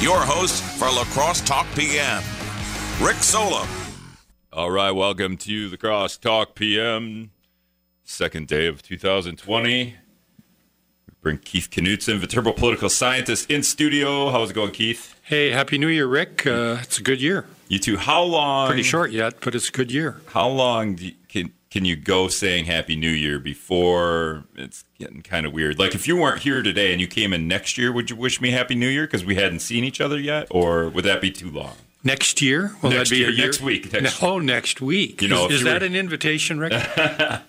your host for La Crosse Talk PM, Rick Solem. All right, welcome to the Cross Talk PM, second day of 2020. We bring Keith Knutson, Viterbo political scientist, in studio. How's it going, Keith? Hey, happy New Year, Rick. Uh, it's a good year. You too. How long? Pretty short yet, but it's a good year. How long do you, can you go saying Happy New Year before it's getting kind of weird? Like if you weren't here today and you came in next year, would you wish me Happy New Year because we hadn't seen each other yet, or would that be too long? Next year? Will Next that be year, a year? next week, next- oh, next week. You know, is, is that were- an invitation, Rick?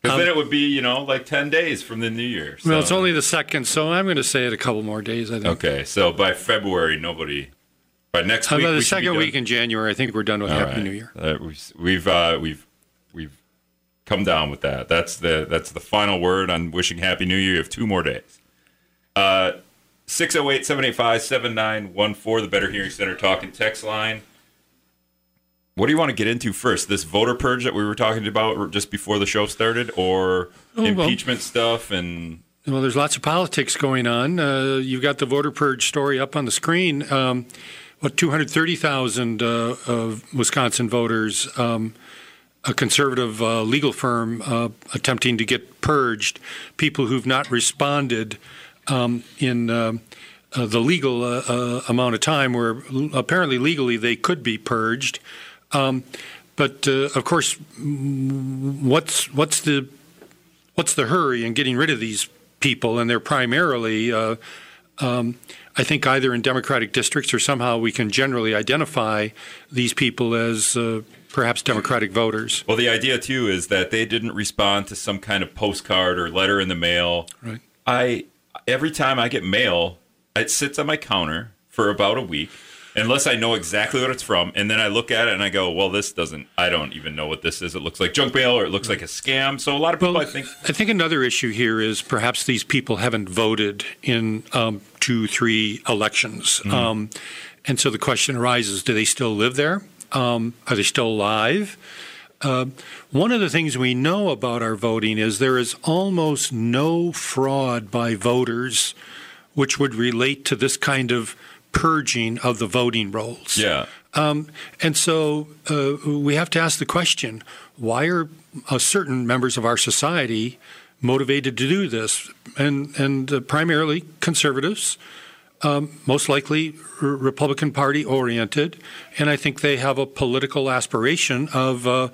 Because then it would be you know like ten days from the New Year. well, it's only the second, so I'm going to say it a couple more days. I think. okay. So by February, nobody. By next week, we the be second week in January? I think we're done with All Happy right. New Year. Uh, we've we've, uh, we've we've come down with that. That's the that's the final word on wishing Happy New Year. You have two more days. Uh, 608-785-7914, the Better Hearing Center talking text line. What do you want to get into first? This voter purge that we were talking about just before the show started, or Oh, well. impeachment stuff and Well, there's lots of politics going on. Uh, you've got the voter purge story up on the screen. Um, what 230,000 uh, of Wisconsin voters, um, a conservative uh, legal firm uh, attempting to get purged, people who've not responded um, in uh, uh, the legal uh, uh, amount of time, where apparently legally they could be purged. Um, but of course, what's what's the what's the hurry in getting rid of these people? And they're primarily, um, I think, either in Democratic districts or somehow we can generally identify these people as perhaps Democratic voters. Well, the idea too is that they didn't respond to some kind of postcard or letter in the mail. Right. I every time I get mail, it sits on my counter for about a week, unless I know exactly what it's from, and then I look at it and I go, "Well, this doesn't. I don't even know what this is. It looks like junk mail or it looks like a scam." So a lot of people, Well, I think, I think another issue here is perhaps these people haven't voted in um, two, three elections. Um, and so the question arises do they still live there? Um, are they still alive? Uh, one of the things we know about our voting is there is almost no fraud by voters which would relate to this kind of purging of the voting rolls. yeah. Um, and so uh, we have to ask the question why are uh, certain members of our society motivated to do this? And, and uh, primarily conservatives, um, most likely Republican Party oriented. And I think they have a political aspiration of uh,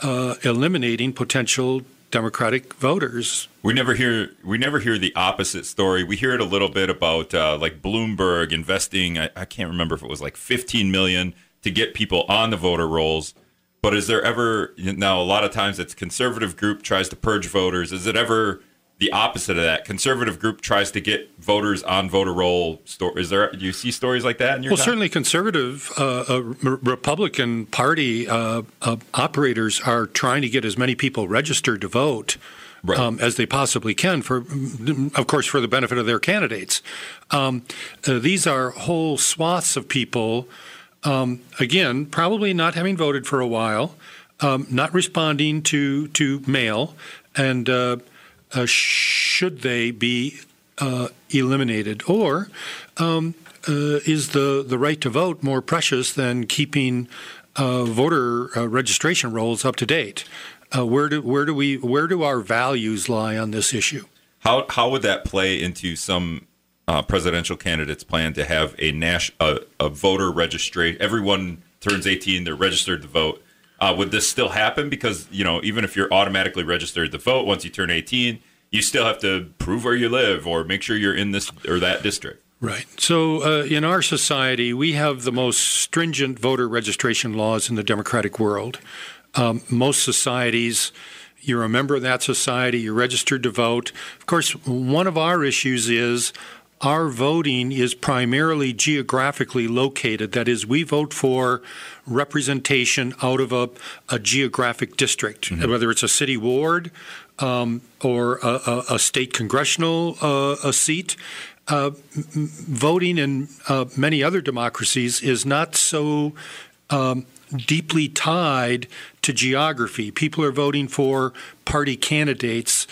uh, eliminating potential Democratic voters. We never hear we never hear the opposite story. We hear it a little bit about uh, like Bloomberg investing. I, I can't remember if it was like 15 million to get people on the voter rolls. But is there ever now? A lot of times, it's conservative group tries to purge voters. Is it ever the opposite of that? Conservative group tries to get voters on voter roll. Is there? Do you see stories like that in your? Well, time? certainly conservative uh, uh, Republican Party uh, uh, operators are trying to get as many people registered to vote. Right. Um, as they possibly can, for of course, for the benefit of their candidates. Um, uh, these are whole swaths of people, um, again, probably not having voted for a while, um, not responding to to mail, and uh, should they be uh, eliminated, or um, uh, is the the right to vote more precious than keeping uh, voter uh, registration rolls up to date? Where do where do we where do our values lie on this issue? How how would that play into some uh, presidential candidates' plan to have a Nash a, a voter registration? Everyone turns eighteen; they're registered to vote. Uh, would this still happen? Because you know, even if you're automatically registered to vote once you turn eighteen, you still have to prove where you live or make sure you're in this or that district. Right. So, uh, in our society, we have the most stringent voter registration laws in the democratic world. Um, most societies, you're a member of that society, you're registered to vote. Of course, one of our issues is our voting is primarily geographically located. That is, we vote for representation out of a, a geographic district, whether it's a city ward um, or a, a, a state congressional uh, a seat. Uh, m- voting in uh, many other democracies is not so um, deeply tied to geography. People are voting for party candidates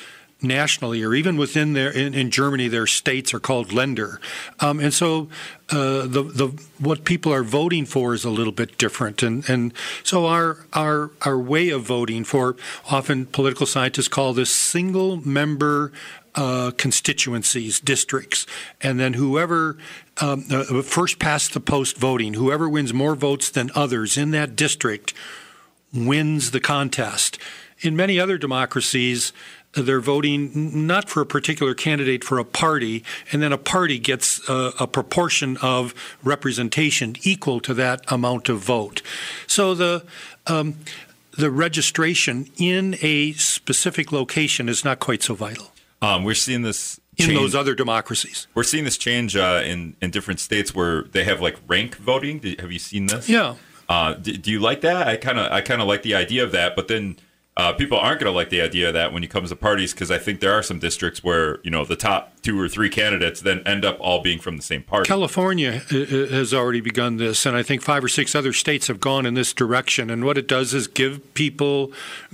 nationally, or even within their in, in Germany, their states are called Länder, um, and so uh, the the what people are voting for is a little bit different, and and so our our our way of voting for often political scientists call this single member uh, constituencies, districts, and then whoever um, uh, first past the post voting, whoever wins more votes than others in that district wins the contest. In many other democracies, they're voting not for a particular candidate for a party, and then a party gets a, a, proportion of representation equal to that amount of vote. So the um, the registration in a specific location is not quite so vital. Um, we're seeing this in those other democracies. We're seeing this change uh, in in different states where they have like rank voting. Have you seen this? Yeah. Uh, do, do, you like that? I kind of I kind of like the idea of that, but then uh, people aren't going to like the idea of that when it comes to parties because I think there are some districts where you know the top two or three candidates then end up all being from the same party. California uh, uh, has already begun this, and I think five or six other states have gone in this direction. And what it does is give people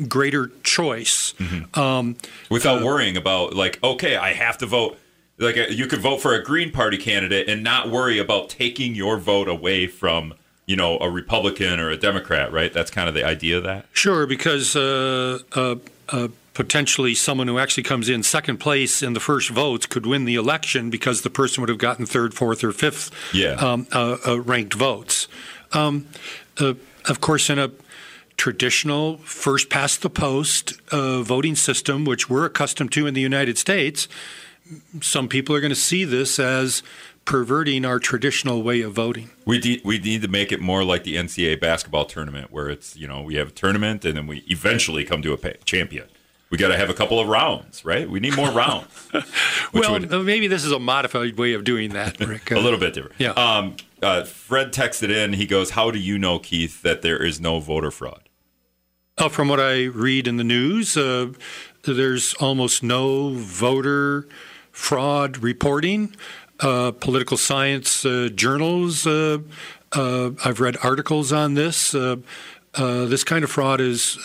greater choice mm-hmm. um, without uh, worrying about like, okay, I have to vote. Like you could vote for a Green Party candidate and not worry about taking your vote away from you know, a Republican or a Democrat, right? That's kind of the idea of that. Sure, because uh, uh, uh, potentially someone who actually comes in second place in the first votes could win the election because the person would have gotten third, fourth, or fifth yeah. um, uh, uh, ranked votes. Um, uh, of course, in a traditional first past the post voting system, which we're accustomed to in the United States, some people are going to see this as perverting our traditional way of voting. We de- we need to make it more like the NCAA basketball tournament, where it's you know we have a tournament and then we eventually come to a pa- champion. We got to have a couple of rounds, right? We need more rounds. well, would, maybe this is a modified way of doing that, Rick. a little bit different. Yeah. Um, uh, Fred texted in. He goes, "How do you know, Keith, that there is no voter fraud?" Uh, from what I read in the news, uh, there's almost no voter fraud reporting political science uh, journals. Uh, uh, I've read articles on this. Uh, this kind of fraud is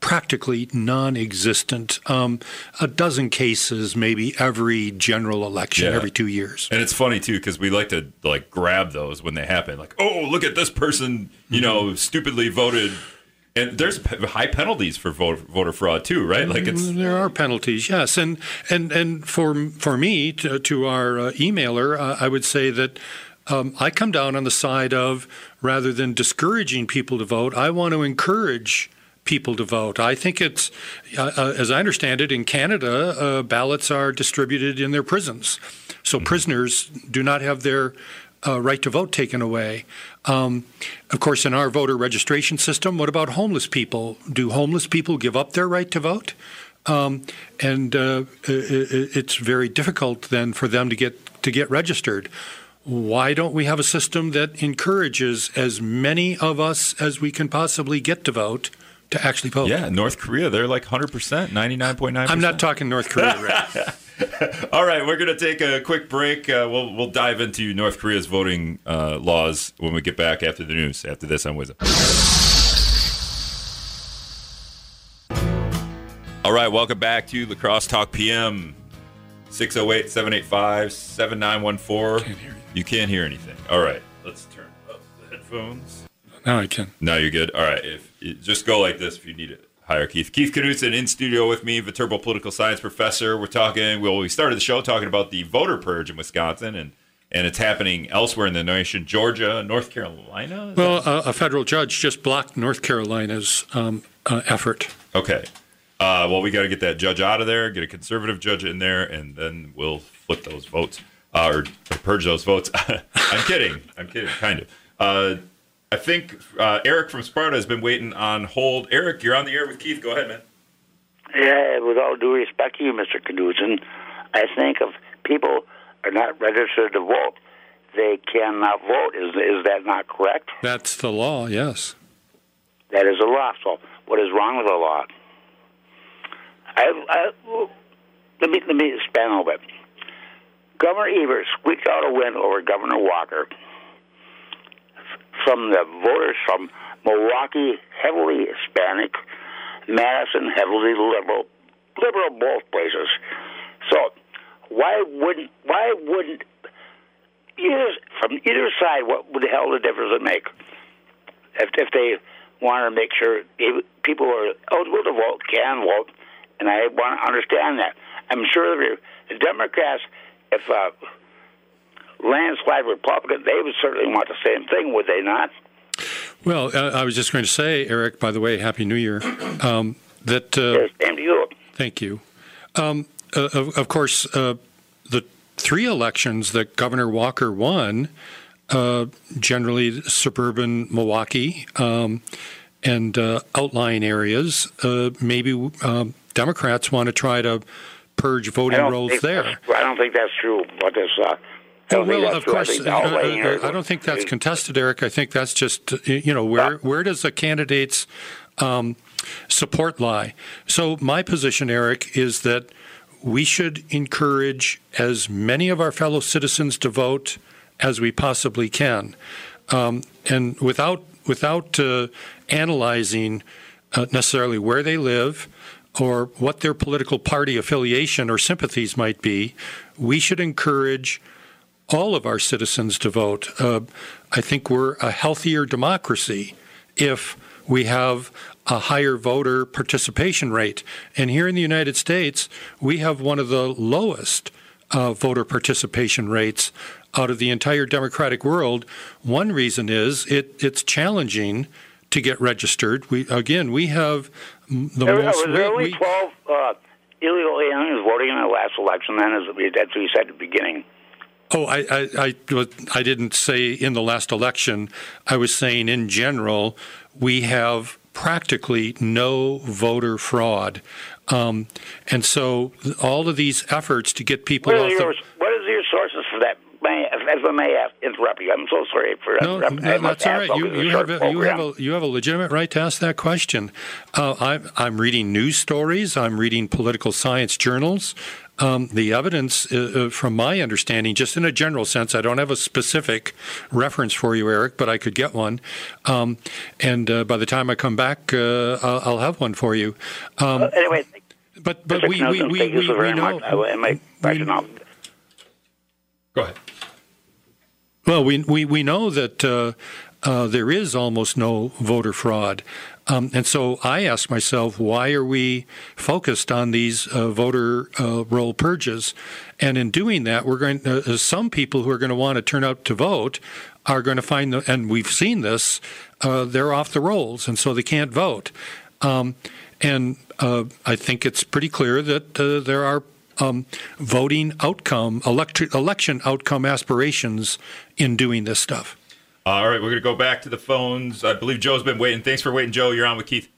practically non-existent. Um, a dozen cases, maybe every general election, yeah. every two years. And it's funny too because we like to like grab those when they happen. Like, oh, look at this person, you mm-hmm. know, stupidly voted and there's high penalties for voter, voter fraud too, right? Like it's there are penalties, yes. And and and for for me to, to our uh, emailer, uh, I would say that. Um, I come down on the side of rather than discouraging people to vote, I want to encourage people to vote. I think it's, uh, uh as I understand it, in Canada, uh, ballots are distributed in their prisons. So mm-hmm. prisoners do not have their uh, right to vote taken away. Um, of course, in our voter registration system, what about homeless people? Do homeless people give up their right to vote? Um, and uh, it's very difficult then for them to get to get registered. Why don't we have a system that encourages as many of us as we can possibly get to vote? to actually vote. Yeah, North Korea, they're like 100%, 99.9%. I'm not talking North Korea, right? All right, we're going to take a quick break. Uh, we'll we'll dive into North Korea's voting uh, laws when we get back after the news. After this I'm with Wisdom. All right, welcome back to La Crosse Talk PM. 608 785 7914. You can't hear anything. All right, let's turn up the headphones. Now I can. Now you're good. All right, if just go like this if you need it hire Keith. Keith Knutson in studio with me, Viterbo political science professor. We're talking. Well, we started the show talking about the voter purge in Wisconsin, and and it's happening elsewhere in the nation, Georgia, North Carolina. Well, uh, a federal judge just blocked North Carolina's um, uh, effort. Okay. Uh, well, we got to get that judge out of there, get a conservative judge in there, and then we'll flip those votes uh, or, or, purge those votes. I'm kidding. I'm kidding. Kind of. I think uh, Eric from Sparta has been waiting on hold. Eric, you're on the air with Keith. Go ahead, man. Yeah, with all due respect to you, Mr. Knutson, I think if people are not registered to vote, they cannot vote. Is is that not correct? That's the law. Yes. That is the law. So, what is wrong with the law? I, I, let me let me expand a little bit. Governor Evers squeaked out a win over Governor Walker from the voters from Milwaukee, heavily Hispanic, Madison, heavily liberal, liberal both places. So why wouldn't why wouldn't either from either side what would the hell the difference it make if if they want to make sure people are eligible to vote can vote, and I want to understand that. I'm sure the Democrats, if uh, landslide Republican, they would certainly want the same thing, would they not? Well, uh, I was just going to say, Eric. By the way, Happy New Year. Um, that uh, yes, same to you. Thank you. Um, uh, of, of, course, uh, the three elections that Governor Walker won, uh, generally suburban Milwaukee um, and uh, outlying areas, maybe um, Democrats want to try to purge voting rolls there. I don't think that's true. But this. Well, of course, uh, uh, I don't think that's contested, Eric. I think that's just you know where where does the candidate's um, support lie? So my position, Eric, is that we should encourage as many of our fellow citizens to vote as we possibly can, um, and without without uh, analyzing uh, necessarily where they live or what their political party affiliation or sympathies might be, we should encourage all of our citizens to vote. Uh, I think we're a healthier democracy if we have a higher voter participation rate. And here in the United States, we have one of the lowest uh, voter participation rates out of the entire democratic world. One reason is it, it's challenging to get registered. We again, we have the there, most. Was there only we, twelve uh, illegal aliens voting in the last election? Then, as that's what you said at the beginning. Oh, I, I, I, I didn't say in the last election. I was saying in general, we have practically no voter fraud. Um, and so all of these efforts to get people what off your, the, what is your sources for that? May, if I may interrupt you, I'm so sorry for no, no that's all right. You, you have a, you have a you have a legitimate right to ask that question. Uh, I'm I'm reading news stories. I'm reading political science journals. Um, the evidence, uh, uh, from my understanding, just in a general sense, I don't have a specific reference for you, Eric, but I could get one. Um, and uh, by the time I come back, uh, I'll, I'll, have one for you. Um, well, anyway, but but we, we, we, we, we know. We, Go ahead. Well, we, we, we know that uh, uh, there is almost no voter fraud. Um, and so I ask myself, why are we focused on these uh, voter uh, roll purges? And in doing that, we're going. Uh, uh some people who are going to want to turn out to vote are going to find, the, and we've seen this, uh, they're off the rolls, and so they can't vote. Um, and uh, I think it's pretty clear that there are um, voting outcome, elect- election outcome aspirations in doing this stuff. All right, we're going to go back to the phones. I believe Joe's been waiting. Thanks for waiting, Joe. You're on with Keith.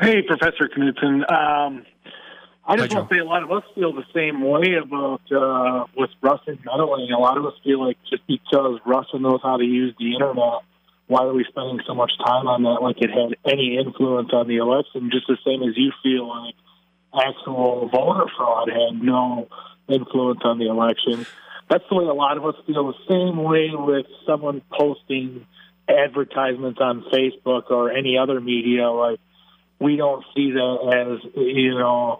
Hey, Professor Knutson. Um, I just Hi, want to say a lot of us feel the same way about uh, with Russia meddling. A lot of us feel like just because Russia knows how to use the internet, why are we spending so much time on that? Like it had any influence on the election? Just the same as you feel like actual voter fraud had no influence on the election that's the way a lot of us feel. The same way with someone posting advertisements on Facebook or any other media. Like we don't see that as you know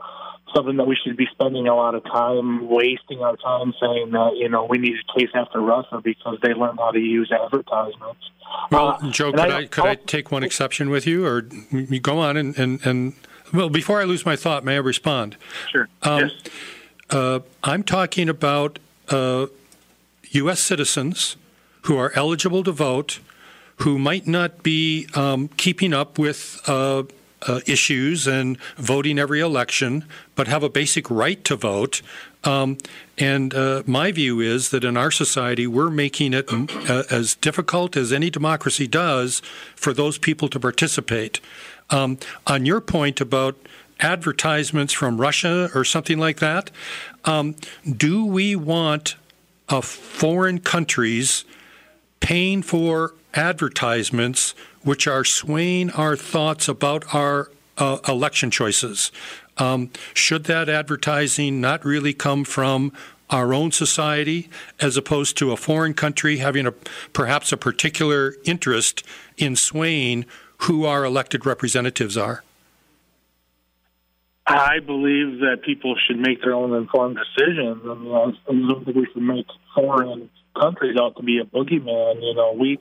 something that we should be spending a lot of time wasting our time saying that you know we need to chase after Russia because they learned how to use advertisements. Well, uh, Joe, could I, I could I take one exception with you, or you go on and, and, and well, before I lose my thought, may I respond? Sure. Um, yes. Uh, I'm talking about uh, U.S. citizens who are eligible to vote, who might not be um, keeping up with uh, uh, issues and voting every election, but have a basic right to vote. Um, and uh, my view is that in our society, we're making it uh, as difficult as any democracy does for those people to participate. Um, on your point about advertisements from Russia or something like that, um, do we want of foreign countries paying for advertisements which are swaying our thoughts about our uh, election choices? Um, should that advertising not really come from our own society as opposed to a foreign country having a perhaps a particular interest in swaying who our elected representatives are? I believe that people should make their own informed decisions. I mean, I don't think we should make foreign countries out to be a boogeyman. You know, we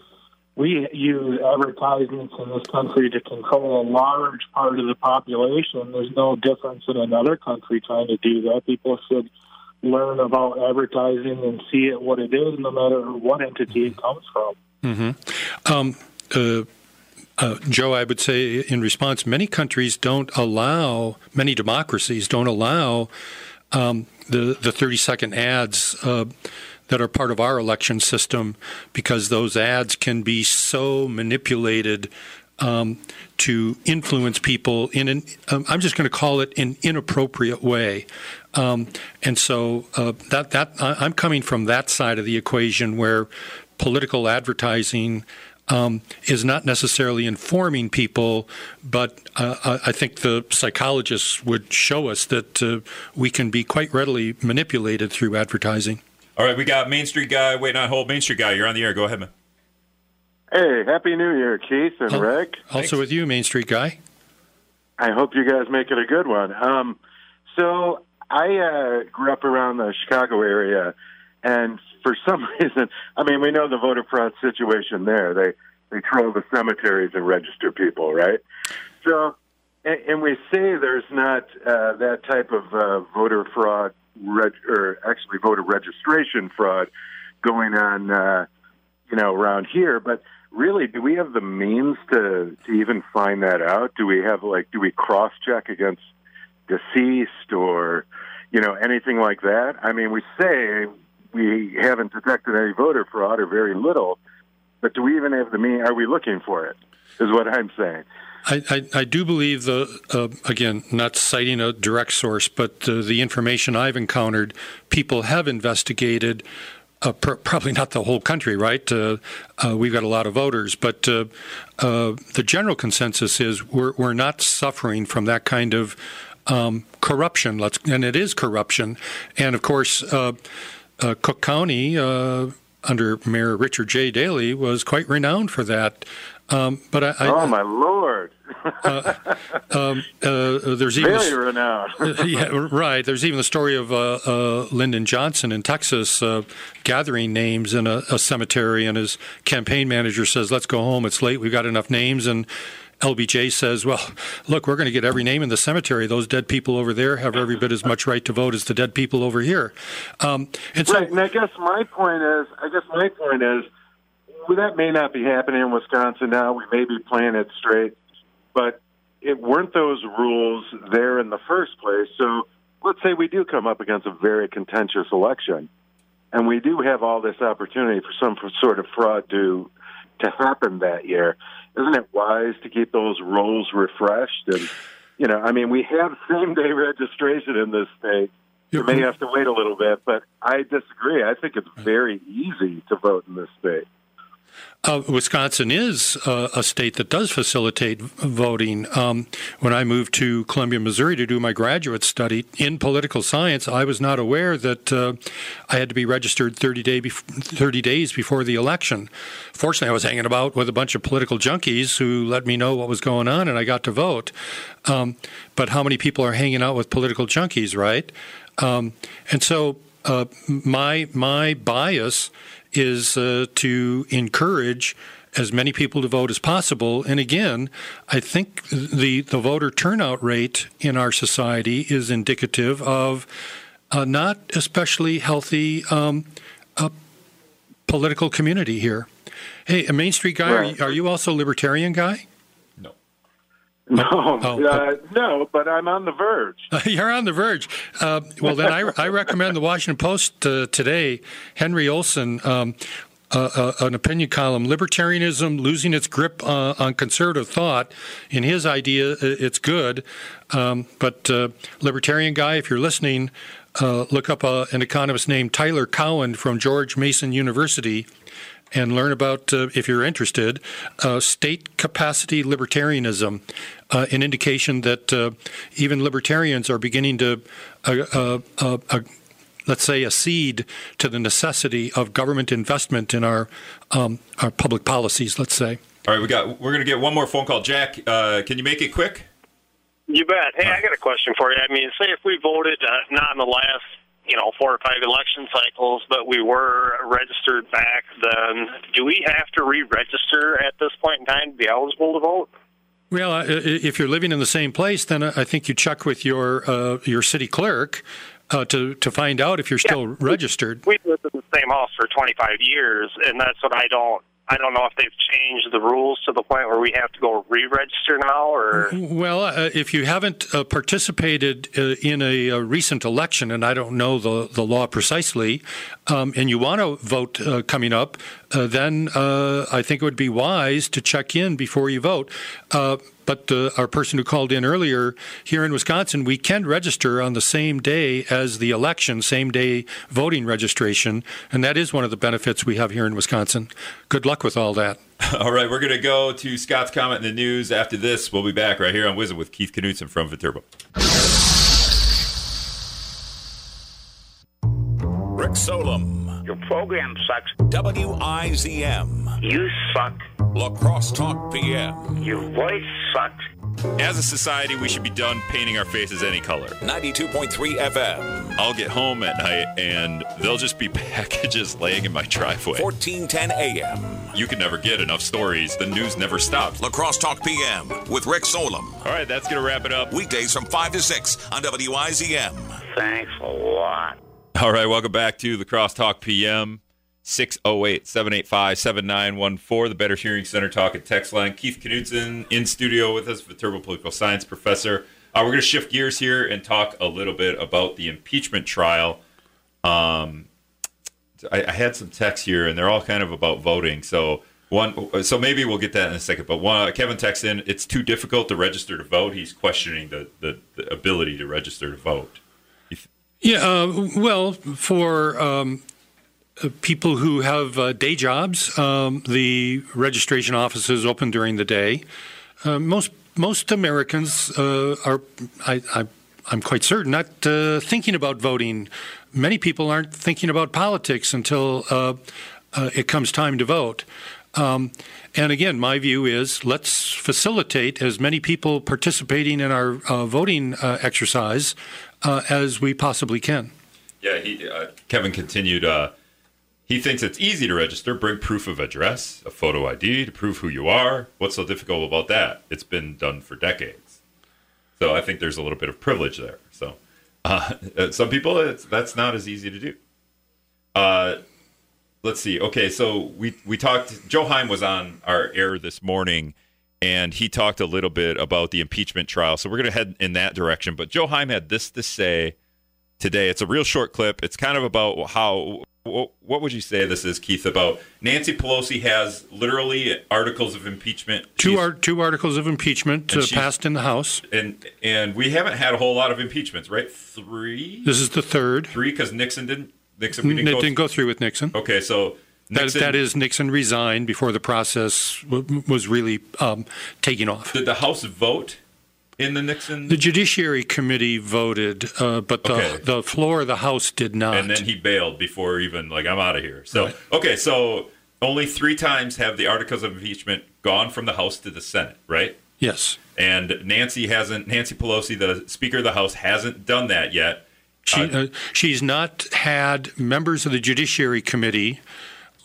we use advertisements in this country to control a large part of the population. There's no difference in another country trying to do that. People should learn about advertising and see it what it is, no matter what entity it comes from. Mm-hmm. Um, uh, uh, Joe, I would say in response, many countries don't allow, many democracies don't allow um, the the 30 second ads. Uh, that are part of our election system because those ads can be so manipulated um, to influence people in an um, I'm just going to call it an inappropriate way. Um, and so uh, that that I'm coming from that side of the equation where political advertising um, is not necessarily informing people, but uh, I think the psychologists would show us that uh, we can be quite readily manipulated through advertising. All right, we got Main Street guy Wait, not hold. Main Street guy, you're on the air. Go ahead, man. Hey, happy New Year, Keith and Rick. Also Thanks. with you, Main Street guy. I hope you guys make it a good one. Um, so I uh, grew up around the Chicago area, and for some reason, I mean, we know the voter fraud situation there. They they troll the cemeteries and register people, right? So, and, and we say there's not uh, that type of uh, voter fraud, reg- or actually voter registration fraud going on, uh, you know, around here. But really, do we have the means to to even find that out? Do we have like, do we cross check against deceased or you know anything like that? I mean, we say we haven't detected any voter fraud or very little, but do we even have the means? Are we looking for it? Is what I'm saying. I, I, I do believe the uh, again not citing a direct source, but uh, the information I've encountered, people have investigated. Uh, pr- probably not the whole country, right? Uh, uh, we've got a lot of voters, but uh, the general consensus is we're we're not suffering from that kind of um, corruption. Let's and it is corruption, and of course uh, Cook County uh, under Mayor Richard J. Daley was quite renowned for that. Um, but I, I, oh my lord! uh, um, uh, there's even very renowned. yeah, right. There's even the story of uh, uh, Lyndon Johnson in Texas gathering names in a, a, cemetery, and his campaign manager says, "Let's go home. It's late. We've got enough names." And LBJ says, well, look, we're going to get every name in the cemetery. Those dead people over there have every bit as much right to vote as the dead people over here. Um, and so, right. And I guess my point is, I guess my point is, well, that may not be happening in Wisconsin now. We may be playing it straight, but it weren't those rules there in the first place. So let's say we do come up against a very contentious election, and we do have all this opportunity for some sort of fraud to to happen that year isn't it wise to keep those rolls refreshed? And you know, I mean, we have same day registration in this state. You may have to wait a little bit, but I disagree. I think it's very easy to vote in this state. Uh, Wisconsin is uh, a state that does facilitate voting. Um, when I moved to Columbia, Missouri to do my graduate study in political science, I was not aware that uh, I had to be registered 30, day 30 days before the election. Fortunately, I was hanging about with a bunch of political junkies who let me know what was going on, and I got to vote. Um, but how many people are hanging out with political junkies, right? Um, and so uh, my my bias is uh, to encourage as many people to vote as possible. And again, I think the the voter turnout rate in our society is indicative of uh, not especially healthy um, uh, political community here. Hey, a Main Street guy, right. are, you, are you also a libertarian guy? No, oh, uh, no, but I'm on the verge. You're on the verge. Uh, well, then I, I, recommend the Washington Post uh, today. Henry Olsen um, uh, uh, an opinion column, libertarianism losing its grip uh, on conservative thought. In his idea, it's good, um, but libertarian guy, if you're listening, look up an economist named Tyler Cowen from George Mason University and learn about, uh, if you're interested, uh, state capacity libertarianism, uh, an indication that uh, even libertarians are beginning to, uh, uh, let's say, accede to the necessity of government investment in our um, our public policies. Let's say. All right, we got. We're going to get one more phone call. Jack, can you make it quick? You bet. Hey, I got a question for you. I mean, say if we voted uh, not in the last, you know, four or five election cycles, but we were registered back then, do we have to re-register at this point in time to be eligible to vote? Well, uh, if you're living in the same place, then I think you check with your uh, your city clerk uh, to to find out if you're still yeah. registered. We've lived in the same house for 25 years, and that's what I don't I don't know if they've changed the rules to the point where we have to go re-register now, or well, uh, if you haven't uh, participated uh, in a, a, recent election, and I don't know the the law precisely, um, and you want to vote uh, coming up, uh, then uh, I think it would be wise to check in before you vote. But uh, our person who called in earlier here in Wisconsin, we can register on the same day as the election, same day voting registration, and that is one of the benefits we have here in Wisconsin. Good luck with all that. All right, we're going to go to Scott's comment in the news. After this, we'll be back right here on Wisdom with Keith Knutson from Viterbo. Rick Solem. Your program sucks. WIZM. You suck. La Crosse Talk PM. Your voice sucks. As a society, we should be done painting our faces any color. 92.3 FM. I'll get home at night and there'll just be packages laying in my driveway. 1410 AM. You can never get enough stories. The news never stops. La Crosse Talk PM with Rick Solem. All right, that's going to wrap it up. Weekdays from 5 to 6 on WIZM. Thanks a lot. All right, welcome back to the Crosstalk PM. 608 785 7914, the Better Hearing Center talk at text line. Keith Knutson in studio with us, Viterbo Political Science professor. Uh, we're going to shift gears here and talk a little bit about the impeachment trial. Um, I, I, had some texts here, and they're all kind of about voting. So one, so maybe we'll get that in a second. But one, Kevin texts in, it's too difficult to register to vote. He's questioning the, the, the ability to register to vote. Yeah, uh, well, for um, uh, people who have uh, day jobs, um, the registration office is open during the day. Uh, most most Americans uh, are, I, am quite certain, not uh, thinking about voting. Many people aren't thinking about politics until uh, it comes time to vote. Um, and again, my view is let's facilitate as many people participating in our voting exercise as we possibly can. Yeah, he, Kevin continued he thinks it's easy to register. Bring proof of address, a photo ID to prove who you are. What's so difficult about that? It's been done for decades. So I think there's a little bit of privilege there. So uh, some people, that's not as easy to do. Uh, let's see. Okay, so we we talked. Joe Heim was on our air this morning, and he talked a little bit about the impeachment trial. So we're going to head in that direction. But Joe Heim had this to say today. It's a real short clip. It's kind of about how what would you say this is, Keith? About Nancy Pelosi has literally articles of impeachment. Two two articles of impeachment uh, passed in the House, and and we haven't had a whole lot of impeachments, right? Three. This is the third. Three because Nixon didn't. Nixon we didn't, go, didn't go through with Nixon. Okay, so Nixon, that, that is Nixon resigned before the process w- was really um, taking off. Did the House vote in the Nixon? The Judiciary Committee voted, uh, but the, okay. the floor of the House did not. And then he bailed before even like I'm out of here. So right. okay, so only three times have the articles of impeachment gone from the House to the Senate, right? Yes. And Nancy hasn't. Nancy Pelosi, the Speaker of the House, hasn't done that yet. She, uh, uh, she's not had members of the Judiciary Committee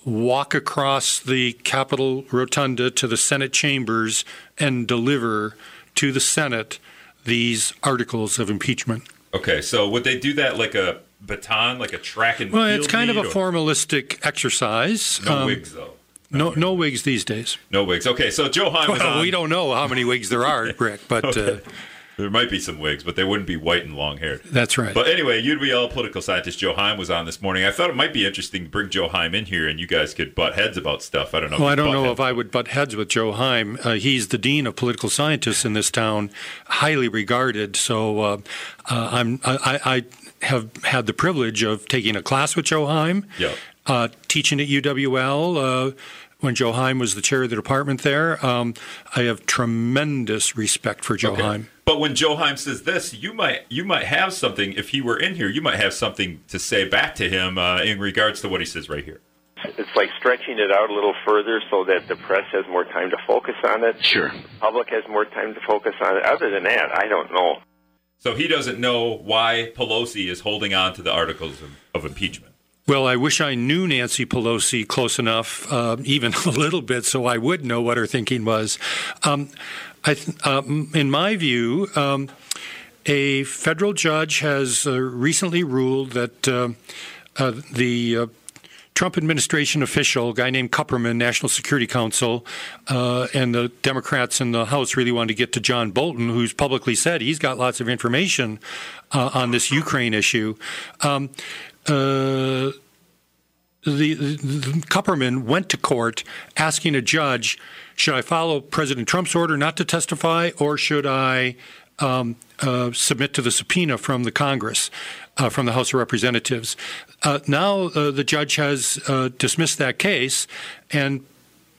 walk across the Capitol Rotunda to the Senate chambers and deliver to the Senate these articles of impeachment. Okay, so would they do that like a baton, like a track and well, it's kind of a or? formalistic exercise. No um, wigs though. No, no wigs these days. No wigs. Okay, so Joe well, We don't know how many wigs there are, Rick, but okay. uh, there might be some wigs, but they wouldn't be white and long haired. That's right. But anyway, UWL political scientist Joe Heim was on this morning. I thought it might be interesting to bring Joe Heim in here and you guys could butt heads about stuff. I don't know. Well, I don't know if I would butt heads with Joe Heim. Uh, he's the dean of political scientists in this town, highly regarded. So uh, uh, I'm I, I, have had the privilege of taking a class with Joe Heim. Yeah. Uh, teaching at UWL uh, when Joe Heim was the chair of the department there. Um, I have tremendous respect for Joe okay. Heim. But when Joe Heim says this, you might you might have something. If he were in here, you might have something to say back to him uh, in regards to what he says right here. it's like stretching it out a little further so that the press has more time to focus on it. Sure. The public has more time to focus on it. Other than that, I don't know. So he doesn't know why Pelosi is holding on to the articles of, of impeachment. Well, I wish I knew Nancy Pelosi close enough, uh, even a little bit, so I would know what her thinking was. Um, th- um, in my view, um, a federal judge has uh, recently ruled that uh, uh the uh, Trump administration official, a guy named Kupperman, National Security Council, uh, and the Democrats in the House really wanted to get to John Bolton, who's publicly said he's got lots of information uh, on this Ukraine issue. Um, uh, the, the, Kupperman went to court asking a judge, should I follow President Trump's order not to testify, or should I um, uh, submit to the subpoena from the Congress, uh, from the House of Representatives? Uh, now uh, the judge has uh, dismissed that case, and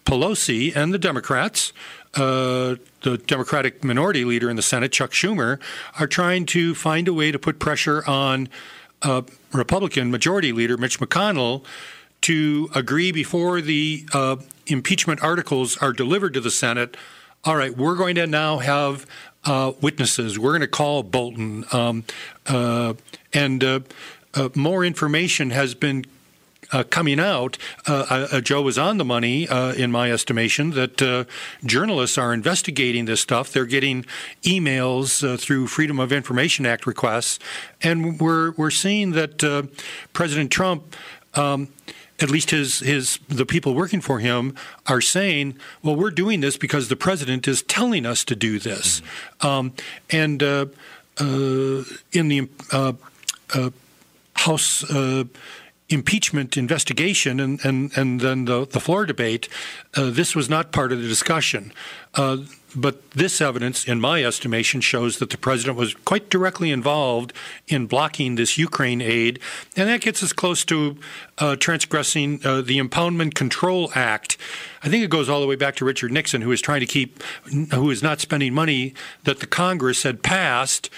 Pelosi and the Democrats. Uh, the Democratic minority leader in the Senate, Chuck Schumer, are trying to find a way to put pressure on Republican Majority Leader Mitch McConnell to agree before the uh, impeachment articles are delivered to the Senate. All right, we're going to now have uh, witnesses. We're going to call Bolton, um, uh, and uh, uh, more information has been uh, coming out, uh, uh, Joe was on the money, uh, in my estimation, that uh, journalists are investigating this stuff. They're getting emails uh, through Freedom of Information Act requests, and we're we're seeing that President Trump. Um, at least his his the people working for him are saying, well, we're doing this because the president is telling us to do this, mm-hmm. um, and uh, uh, in the uh, uh House uh, impeachment investigation and, and, and then the, the floor debate, uh, this was not part of the discussion. Uh, but this evidence, in my estimation, shows that the president was quite directly involved in blocking this Ukraine aid. And that gets us close to uh, transgressing uh, the Impoundment Control Act. I think it goes all the way back to Richard Nixon, who was trying to keep, who is not spending money that the Congress had passed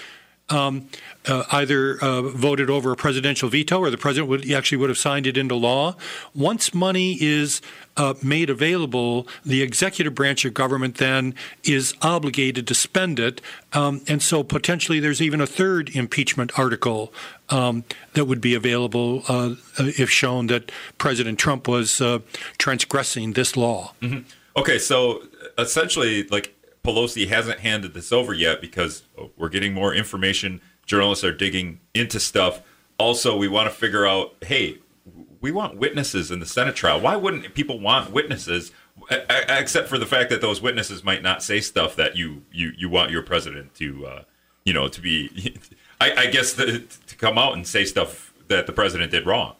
um, uh, either uh, voted over a presidential veto or the president would actually would have signed it into law. Once money is uh, made available, the executive branch of government then is obligated to spend it, um, and so potentially there's even a third impeachment article um, that would be available uh, if shown that President Trump was uh, transgressing this law. Mm-hmm. Okay, so essentially, like Pelosi hasn't handed this over yet because we're getting more information. Journalists are digging into stuff. Also, we want to figure out hey, we want witnesses in the Senate trial. Why wouldn't people want witnesses? Except for the fact that those witnesses might not say stuff that you you, you want your president to uh, you know to be. I, I guess the, to come out and say stuff that the president did wrong.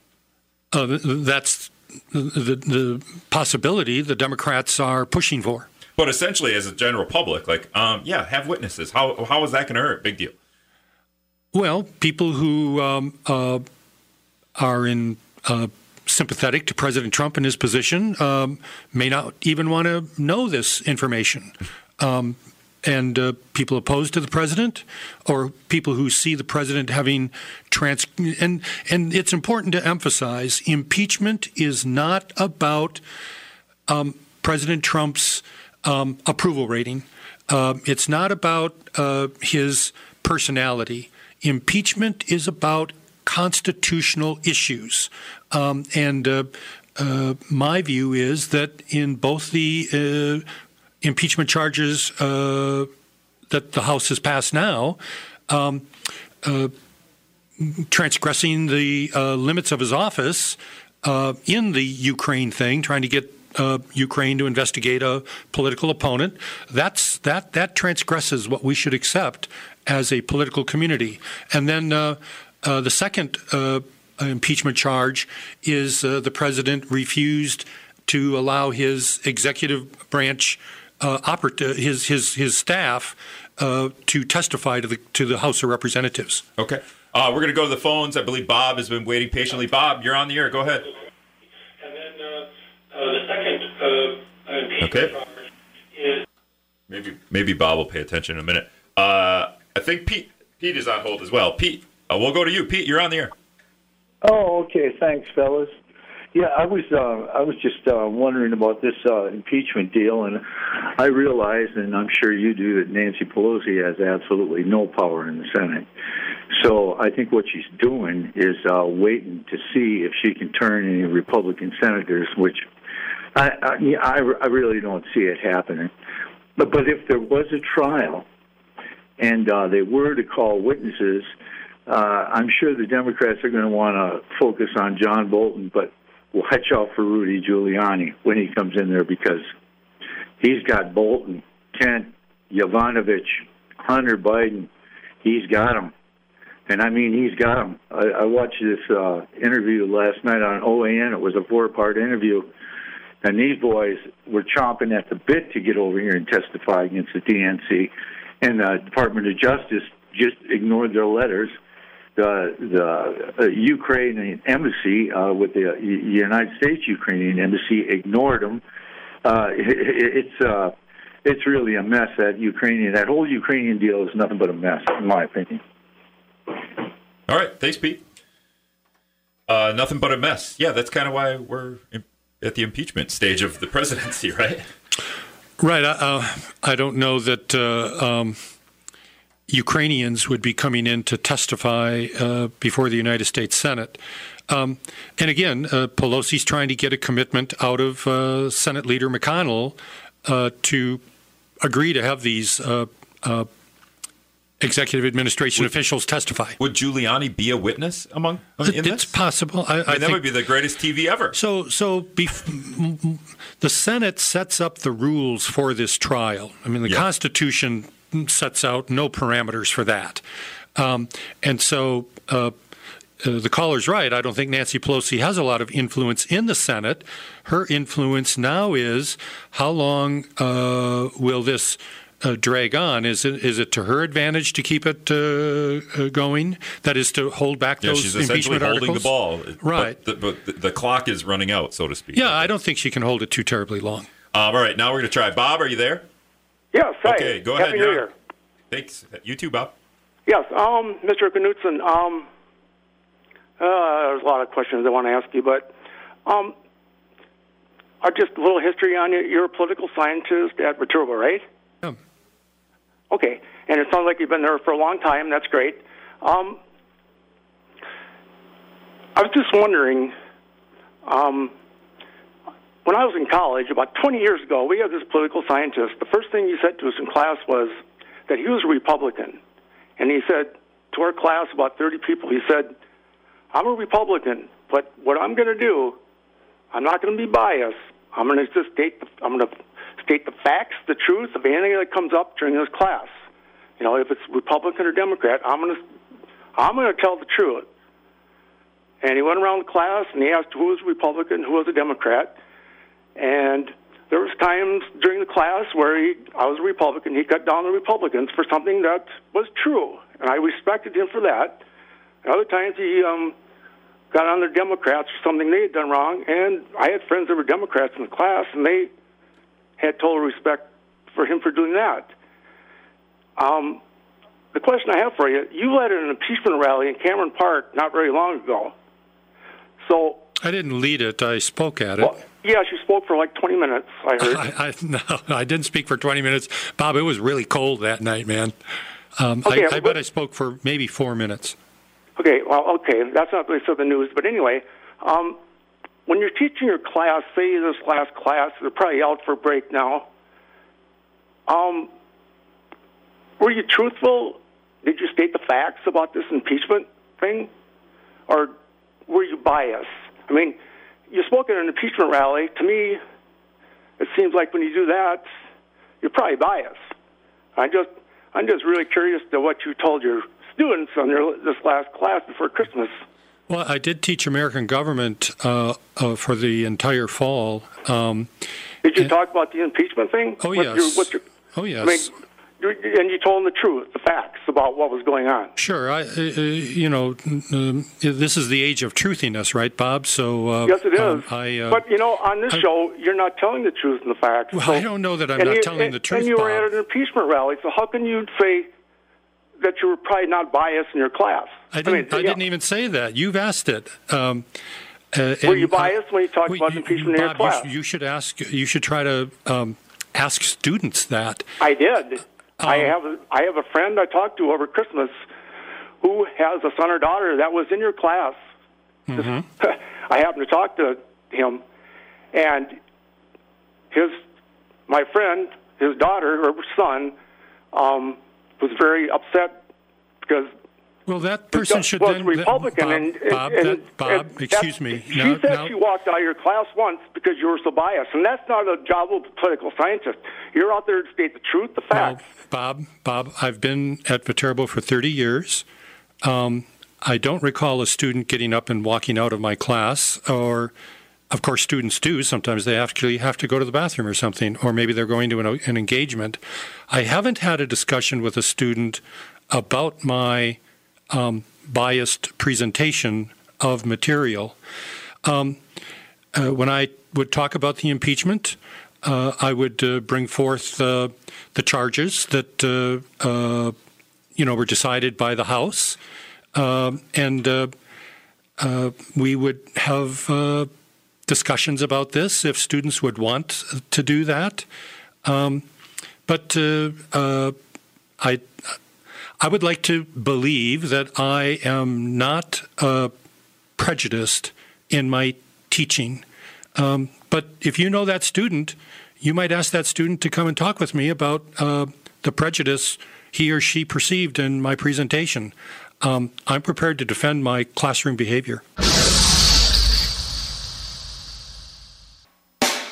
Uh, that's the, the possibility the Democrats are pushing for. But essentially, as a general public, like, um, yeah, have witnesses. How how is that going to hurt? Big deal. Well, people who um, uh, are in uh, sympathetic to President Trump and his position um, may not even want to know this information. Um, and uh, people opposed to the president, or people who see the president having trans and and it's important to emphasize impeachment is not about um, President Trump's um, approval rating. Uh, it's not about uh, his personality. Impeachment is about constitutional issues. Um, and uh, uh my view is that in both the uh, impeachment charges uh, that the House has passed now, um, transgressing the limits of his office in the Ukraine thing, trying to get uh, Ukraine to investigate a political opponent. That's that that transgresses what we should accept as a political community. And then uh, uh, the second uh, impeachment charge is uh, the president refused to allow his executive branch uh, operat- his his his staff to testify to the to the House of Representatives. Okay. we're going to go to the phones. I believe Bob has been waiting patiently. Bob, you're on the air. Go ahead. Uh, the second uh, okay. is maybe maybe Bob will pay attention in a minute. Uh, I think Pete Pete is on hold as well. Pete, uh, we'll go to you. Pete, you're on the air. Oh, okay. Thanks, fellas. Yeah, I was uh, I was just uh, wondering about this uh, impeachment deal, and I realize, and I'm sure you do, that Nancy Pelosi has absolutely no power in the Senate. So I think what she's doing is uh, waiting to see if she can turn any Republican senators, which I I, I, really don't see it happening. But but if there was a trial, and uh, they were to call witnesses. Uh, I'm sure the Democrats are going to want to focus on John Bolton, but watch out for Rudy Giuliani when he comes in there because he's got Bolton, Kent, Yovanovitch, Hunter Biden. He's got them. And I mean, he's got them. I, I watched this uh, interview last night on OAN. It was a four part interview. And these boys were chomping at the bit to get over here and testify against the DNC. And the Department of Justice just ignored their letters the the uh, Ukrainian embassy uh, with the United States Ukrainian embassy ignored them. Uh, it, it's uh, it's really a mess. That Ukrainian that whole Ukrainian deal is nothing but a mess, in my opinion. All right, thanks, Pete. Uh, nothing but a mess. Yeah, that's kind of why we're at the impeachment stage of the presidency, right? Right. Uh, I don't know that. Uh, um, Ukrainians would be coming in to testify uh, before the United States Senate. Um, and again, uh, Pelosi's trying to get a commitment out of uh, Senate Leader McConnell uh, to agree to have these executive administration would, officials testify. Would Giuliani be a witness among? it's this? possible. I, I, I mean, that would be the greatest TV ever. So, so bef- the Senate sets up the rules for this trial. I mean, the yeah. Constitution sets out no parameters for that. Um, and so uh, uh, the caller's right. I don't think Nancy Pelosi has a lot of influence in the Senate. Her influence now is how long uh, will this uh, drag on? Is it is it to her advantage to keep it uh, uh, going? That is to hold back yeah, those she's essentially impeachment holding articles? the ball, right? But the, but the, clock is running out, so to speak. Yeah, I don't think she can hold it too terribly long. all right, now we're going to try. Bob, are you there? Yes. Hi. Okay, go Happy ahead. New Year. Thanks. You too, Bob. Yes, um, Mr. Knutson. Um, uh, there's a lot of questions I want to ask you, but um, uh, just a little history on you. You're a political scientist at Viterbo, right? Yeah. Okay, and it sounds like you've been there for a long time. That's great. Um, I was just wondering. Um, when I was in college, about 20 years ago, we had this political scientist. The first thing he said to us in class was that he was a Republican. And he said to our class, about 30 people, he said, I'm a Republican, but what I'm going to do, I'm not going to be biased. I'm going to just state the, I'm going to state the facts, the truth of anything that comes up during this class. You know, if it's Republican or Democrat, I'm going to I'm going to tell the truth. And he went around the class and he asked who was a Republican, who was a Democrat, and there was times during the class where he, I was a Republican. He cut down the Republicans for something that was true, and I respected him for that. And other times he um, got on the Democrats for something they had done wrong, and I had friends that were Democrats in the class, and they had total respect for him for doing that. Um, the question I have for you: You led an impeachment rally in Cameron Park not very long ago. So I didn't lead it; I spoke at it. Well, yeah, she spoke for like 20 minutes, I heard. I, I, no, I didn't speak for 20 minutes. Bob, it was really cold that night, man. Um, okay, I, I bet I spoke for maybe four minutes. Okay, well, okay, that's not really so the news. But anyway, um, when you're teaching your class, say this last class, they're probably out for break now. Um, were you truthful? Did you state the facts about this impeachment thing? Or were you biased? I mean, you spoke at an impeachment rally. To me, it seems like when you do that, you're probably biased. I just, I'm just really curious to what you told your students on your this last class before Christmas. Well, I did teach American government uh, uh, for the entire fall. Um, did you and, talk about the impeachment thing? Oh yes. Your, your, oh yes. I mean, and you told them the truth, the facts about what was going on. Sure, I, uh, you know, um, this is the age of truthiness, right, Bob? So uh, yes, it is. Um, I, uh, but you know, on this I, show, you're not telling the truth and the facts. Well, so, I don't know that I'm not you, telling and, the truth. And you Bob. were at an impeachment rally, so how can you say that you were probably not biased in your class? I didn't. I, mean, I didn't even say that. You've asked it. Um, Uh, Were you uh, biased when you talked about impeachment in your class? You, you should ask. You should try to um, ask students that. I did. I Um, have a, I have a friend I talked to over Christmas who has a son or daughter that was in your class. Mm-hmm. I happened to talk to him, and his my friend, his daughter or son, um, was very upset because Well, that person should was then. Republican, Bob, and, and, Bob, and- that- Bob, and excuse me. She No, said no. she walked out of your class once because you were so biased, and that's not a job of a political scientist. You're out there to state the truth, the facts. Bob, Bob, I've been at Viterbo for 30 years. Um, I don't recall a student getting up and walking out of my class, or, of course, students do. Sometimes they actually have to go to the bathroom or something, or maybe they're going to an, an engagement. I haven't had a discussion with a student about my um, biased presentation of material. Um, uh, when I would talk about the impeachment, uh, I would uh, bring forth uh, the charges that uh, uh, you know were decided by the House, Um and we would have discussions about this if students would want to do that. Um, but I, I would like to believe that I am not uh, prejudiced in my teaching. Um, but if you know that student, you might ask that student to come and talk with me about uh, the prejudice he or she perceived in my presentation. Um, I'm prepared to defend my classroom behavior.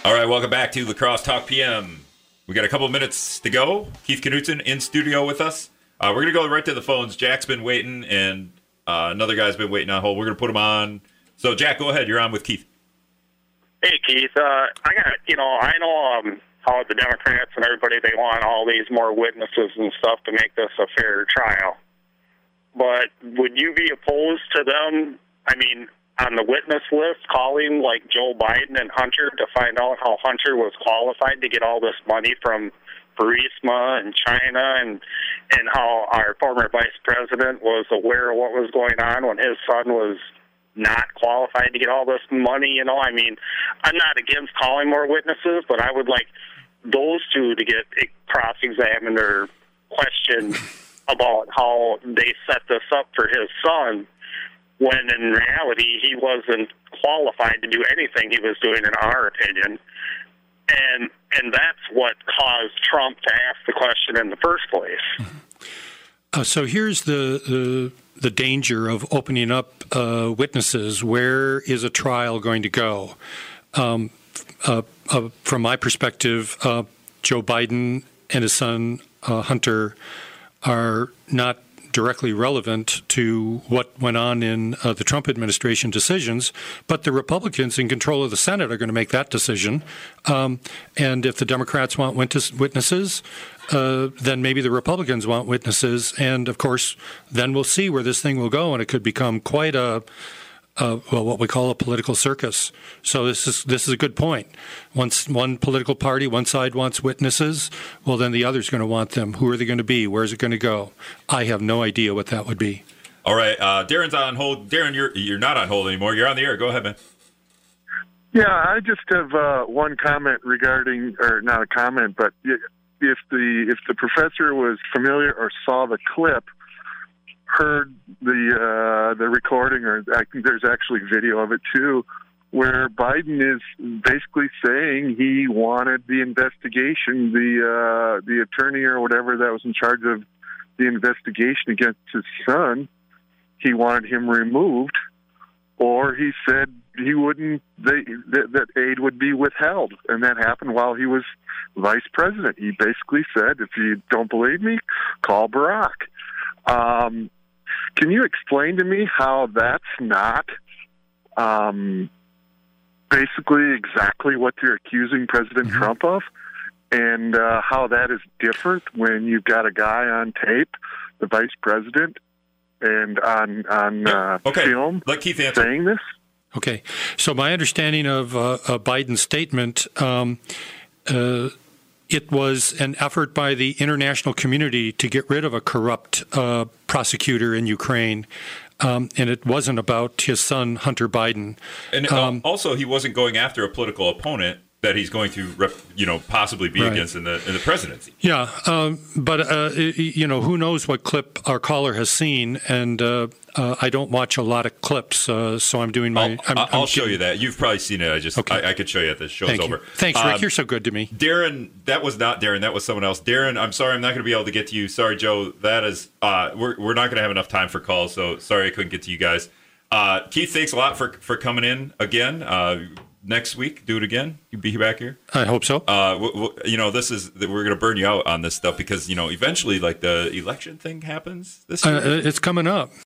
All right, welcome back to La Crosse Talk PM. We got a couple minutes to go. Keith Knutson in studio with us. Uh, we're to go right to the phones. Jack's been waiting, and uh, another guy's been waiting on hold. We're to put him on. So, Jack, go ahead. You're on with Keith. Hey Keith, uh, I got you know I know um, how the Democrats and everybody they want all these more witnesses and stuff to make this a fair trial. But would you be opposed to them? I mean, on the witness list, calling like Joe Biden and Hunter to find out how Hunter was qualified to get all this money from Burisma and China, and and how our former vice president was aware of what was going on when his son was not qualified to get all this money. You know, I mean, I'm not against calling more witnesses, but I would like those two to get cross-examined or questioned about how they set this up for his son, when in reality he wasn't qualified to do anything he was doing, in our opinion. And and that's what caused Trump to ask the question in the first place. Uh, so here's the, the the danger of opening up uh, witnesses. Where is a trial going to go? Um, uh, uh, from my perspective, uh, Joe Biden and his son uh, Hunter are not directly relevant to what went on in uh, the Trump administration decisions, but the Republicans in control of the Senate are going to make that decision. Um, and if the Democrats want witness- witnesses, uh, then maybe the Republicans want witnesses. And of course, then we'll see where this thing will go, and it could become quite a uh, well, what we call a political circus. So this is this is a good point. Once one political party, one side wants witnesses, well, then the other's going to want them. Who are they going to be? Where's it going to go? I have no idea what that would be. All right, uh, Darren's on hold. Darren, you're you're not on hold anymore. You're on the air. Go ahead, man. Yeah, I just have uh, one comment regarding, or not a comment, but if the if the professor was familiar or saw the clip, heard the uh, the recording, or I think there's actually video of it too, where Biden is basically saying he wanted the investigation, the uh, the attorney or whatever that was in charge of the investigation against his son, he wanted him removed, or he said he wouldn't they, that, that aid would be withheld, and that happened while he was vice president. He basically said, "If you don't believe me, call Barack." Um, can you explain to me how that's not um, basically exactly what you're accusing President Trump of, and uh, how that is different when you've got a guy on tape, the vice president, and on on uh, Okay, film let Keith answer. saying this? Okay. So my understanding of uh, uh, Biden's statement, um, uh, it was an effort by the international community to get rid of a corrupt uh, prosecutor in Ukraine. um, and it wasn't about his son Hunter Biden. And um, also, he wasn't going after a political opponent that he's going to, rep, you know, possibly be right. against in the in the presidency. Yeah, um, but uh, you know, who knows what clip our caller has seen, and uh, uh, I don't watch a lot of clips, uh, so I'm doing my. I'll, I'm, I'll I'm show you that. You've probably seen it. I just okay. I, I, could show you at the show's Thank over. You. Thanks, Rick. Um, You're so good to me. Darren, that was not Darren. That was someone else. Darren, I'm sorry, I'm not going to be able to get to you. Sorry, Joe. That is, uh, we're we're not going to have enough time for calls, so sorry I couldn't get to you guys. Uh, Keith, thanks a lot for for coming in again next week? Do it again? You be back here? I hope so. Uh, w- w- you know, this is we're going to burn you out on this stuff because you know eventually, like the election thing happens this year. Uh, it's coming up.